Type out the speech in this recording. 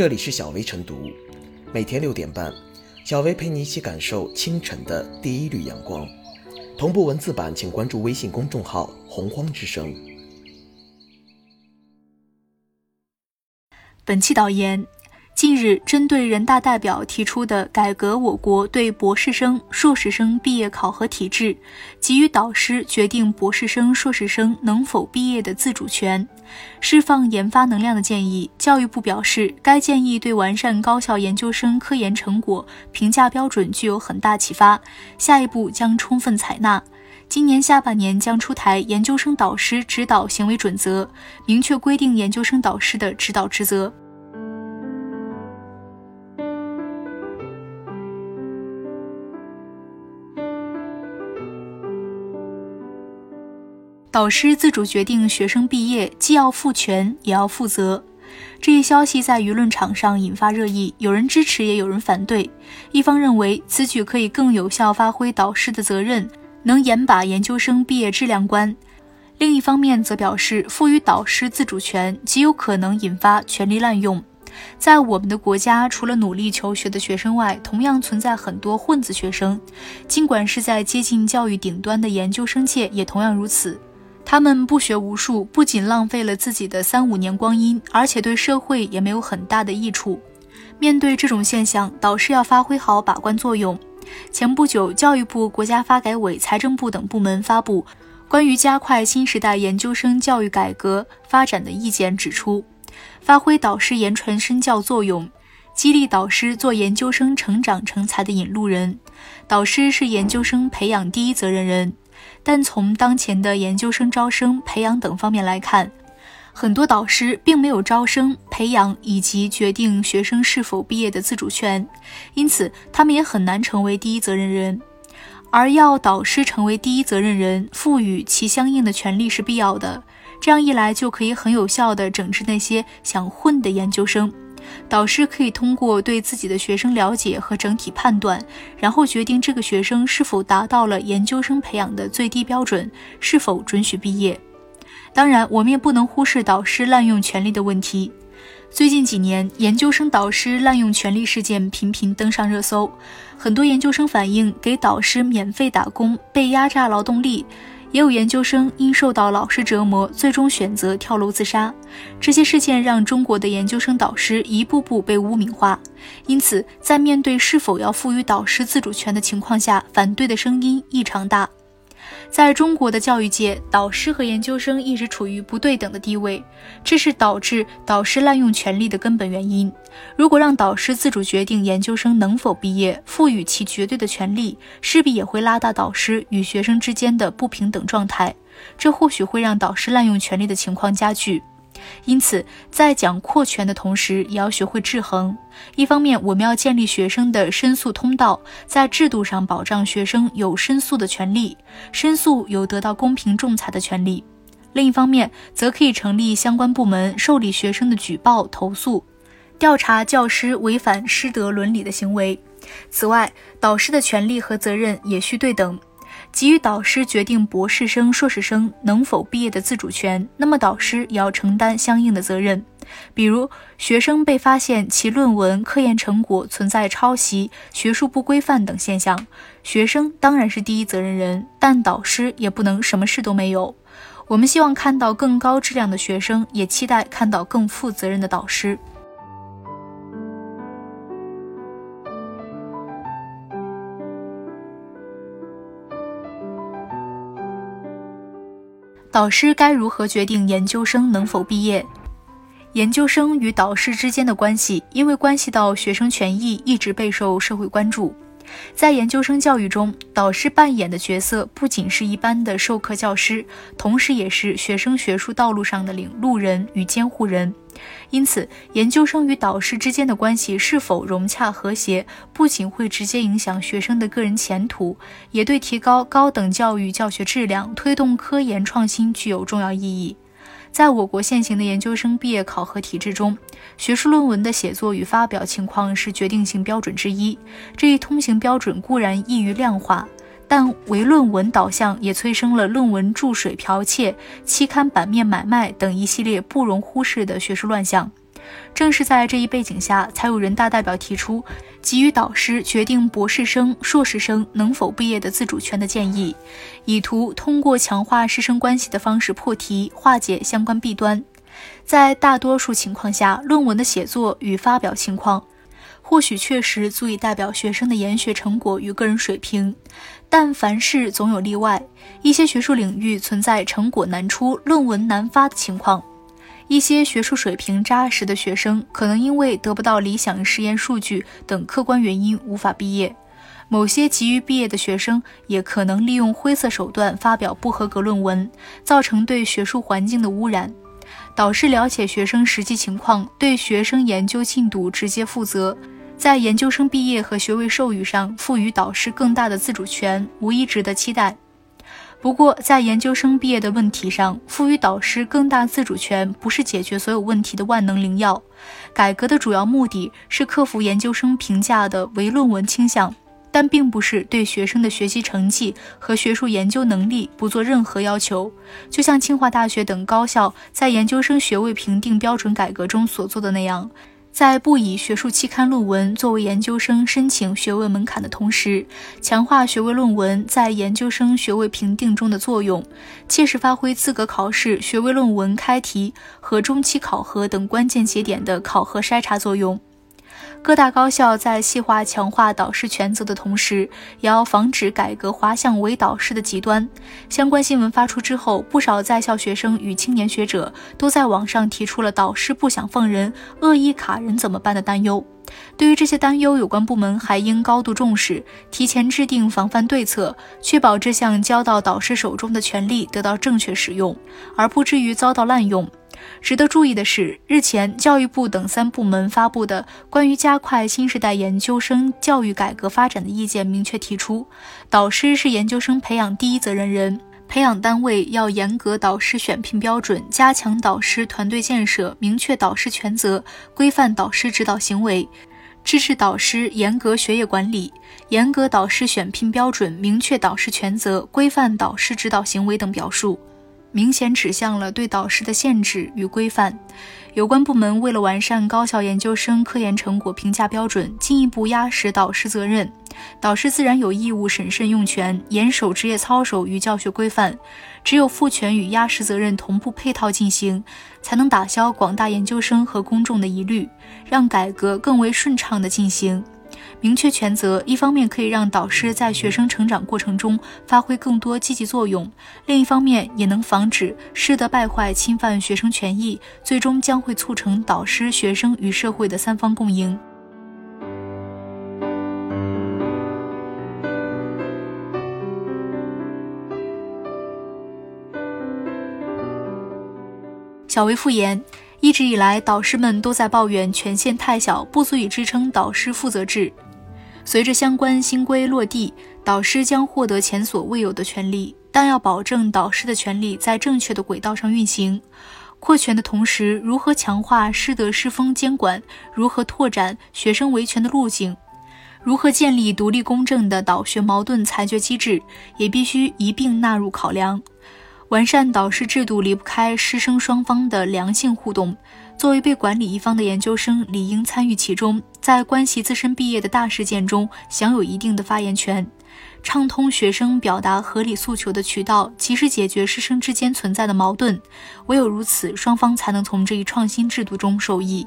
这里是小薇晨读，每天六点半，小薇陪你一起感受清晨的第一缕阳光。同步文字版，请关注微信公众号“洪荒之声”。本期导演。近日，针对人大代表提出的改革我国对博士生、硕士生毕业考核体制，给予导师决定博士生、硕士生能否毕业的自主权，释放研发能量的建议，教育部表示，该建议对完善高校研究生科研成果评价标准具有很大启发，下一步将充分采纳。今年下半年将出台研究生导师指导行为准则，明确规定研究生导师的指导职责。导师自主决定学生毕业，既要负权也要负责。这一消息在舆论场上引发热议，有人支持，也有人反对。一方认为此举可以更有效发挥导师的责任，能严把研究生毕业质量关；另一方面则表示，赋予导师自主权极有可能引发权力滥用。在我们的国家，除了努力求学的学生外，同样存在很多混子学生。尽管是在接近教育顶端的研究生界，也同样如此。他们不学无术，不仅浪费了自己的三五年光阴，而且对社会也没有很大的益处。面对这种现象，导师要发挥好把关作用。前不久，教育部、国家发改委、财政部等部门发布关于加快新时代研究生教育改革发展的意见，指出，发挥导师言传身教作用，激励导师做研究生成长成才的引路人。导师是研究生培养第一责任人。但从当前的研究生招生、培养等方面来看，很多导师并没有招生、培养以及决定学生是否毕业的自主权，因此他们也很难成为第一责任人。而要导师成为第一责任人，赋予其相应的权利是必要的。这样一来，就可以很有效地整治那些想混的研究生。导师可以通过对自己的学生了解和整体判断，然后决定这个学生是否达到了研究生培养的最低标准，是否准许毕业。当然，我们也不能忽视导师滥用权力的问题。最近几年，研究生导师滥用权力事件频频登上热搜，很多研究生反映给导师免费打工，被压榨劳动力。也有研究生因受到老师折磨，最终选择跳楼自杀。这些事件让中国的研究生导师一步步被污名化，因此在面对是否要赋予导师自主权的情况下，反对的声音异常大。在中国的教育界，导师和研究生一直处于不对等的地位，这是导致导师滥用权力的根本原因。如果让导师自主决定研究生能否毕业，赋予其绝对的权利，势必也会拉大导师与学生之间的不平等状态，这或许会让导师滥用权力的情况加剧。因此，在讲扩权的同时，也要学会制衡。一方面，我们要建立学生的申诉通道，在制度上保障学生有申诉的权利，申诉有得到公平仲裁的权利；另一方面，则可以成立相关部门，受理学生的举报、投诉，调查教师违反师德伦理的行为。此外，导师的权利和责任也需对等。给予导师决定博士生、硕士生能否毕业的自主权，那么导师也要承担相应的责任。比如，学生被发现其论文、科研成果存在抄袭、学术不规范等现象，学生当然是第一责任人，但导师也不能什么事都没有。我们希望看到更高质量的学生，也期待看到更负责任的导师。导师该如何决定研究生能否毕业？研究生与导师之间的关系，因为关系到学生权益，一直备受社会关注。在研究生教育中，导师扮演的角色不仅是一般的授课教师，同时也是学生学术道路上的领路人与监护人。因此，研究生与导师之间的关系是否融洽和谐，不仅会直接影响学生的个人前途，也对提高高等教育教学质量、推动科研创新具有重要意义。在我国现行的研究生毕业考核体制中，学术论文的写作与发表情况是决定性标准之一。这一通行标准固然易于量化。但唯论文导向也催生了论文注水剽窃、期刊版面买卖等一系列不容忽视的学术乱象。正是在这一背景下，才有人大代表提出给予导师决定博士生、硕士生能否毕业的自主权的建议，以图通过强化师生关系的方式破题，化解相关弊端。在大多数情况下，论文的写作与发表情况，或许确实足以代表学生的研学成果与个人水平，但凡事总有例外，一些学术领域存在成果难出、论文难发的情况。一些学术水平扎实的学生，可能因为得不到理想实验数据等客观原因无法毕业；某些急于毕业的学生，也可能利用灰色手段发表不合格论文，造成对学术环境的污染。导师了解学生实际情况，对学生研究进度直接负责，在研究生毕业和学位授予上赋予导师更大的自主权，无疑值得期待。不过，在研究生毕业的问题上，赋予导师更大自主权不是解决所有问题的万能灵药。改革的主要目的是克服研究生评价的唯论文倾向，但并不是对学生的学习成绩和学术研究能力不做任何要求。就像清华大学等高校在研究生学位评定标准改革中所做的那样。在不以学术期刊论文作为研究生申请学位门槛的同时，强化学位论文在研究生学位评定中的作用，切实发挥资格考试、学位论文开题和中期考核等关键节点的考核筛查作用。各大高校在细化强化导师权责的同时，也要防止改革滑向唯导师的极端。相关新闻发出之后，不少在校学生与青年学者都在网上提出了“导师不想放人，恶意卡人怎么办”的担忧。对于这些担忧，有关部门还应高度重视，提前制定防范对策，确保这项交到导师手中的权利得到正确使用，而不至于遭到滥用。值得注意的是，日前教育部等三部门发布的关于加快新时代研究生教育改革发展的意见，明确提出，导师是研究生培养第一责任人，培养单位要严格导师选聘标准，加强导师团队建设，明确导师权责，规范导师指导行为，支持导师严格学业管理，严格导师选聘标准，明确导师权责，规范导师指导行为等表述。明显指向了对导师的限制与规范。有关部门为了完善高校研究生科研成果评价标准，进一步压实导师责任。导师自然有义务审慎用权，严守职业操守与教学规范。只有赋权与压实责任同步配套进行，才能打消广大研究生和公众的疑虑，让改革更为顺畅地进行。明确权责，一方面可以让导师在学生成长过程中发挥更多积极作用，另一方面也能防止师德败坏、侵犯学生权益，最终将会促成导师、学生与社会的三方共赢。小维复言，一直以来，导师们都在抱怨权限太小，不足以支撑导师负责制。随着相关新规落地，导师将获得前所未有的权利，但要保证导师的权利在正确的轨道上运行。扩权的同时，如何强化师德师风监管？如何拓展学生维权的路径？如何建立独立公正的导学矛盾裁决机制？也必须一并纳入考量。完善导师制度离不开师生双方的良性互动。作为被管理一方的研究生，理应参与其中，在关系自身毕业的大事件中享有一定的发言权，畅通学生表达合理诉求的渠道，及时解决师生之间存在的矛盾。唯有如此，双方才能从这一创新制度中受益。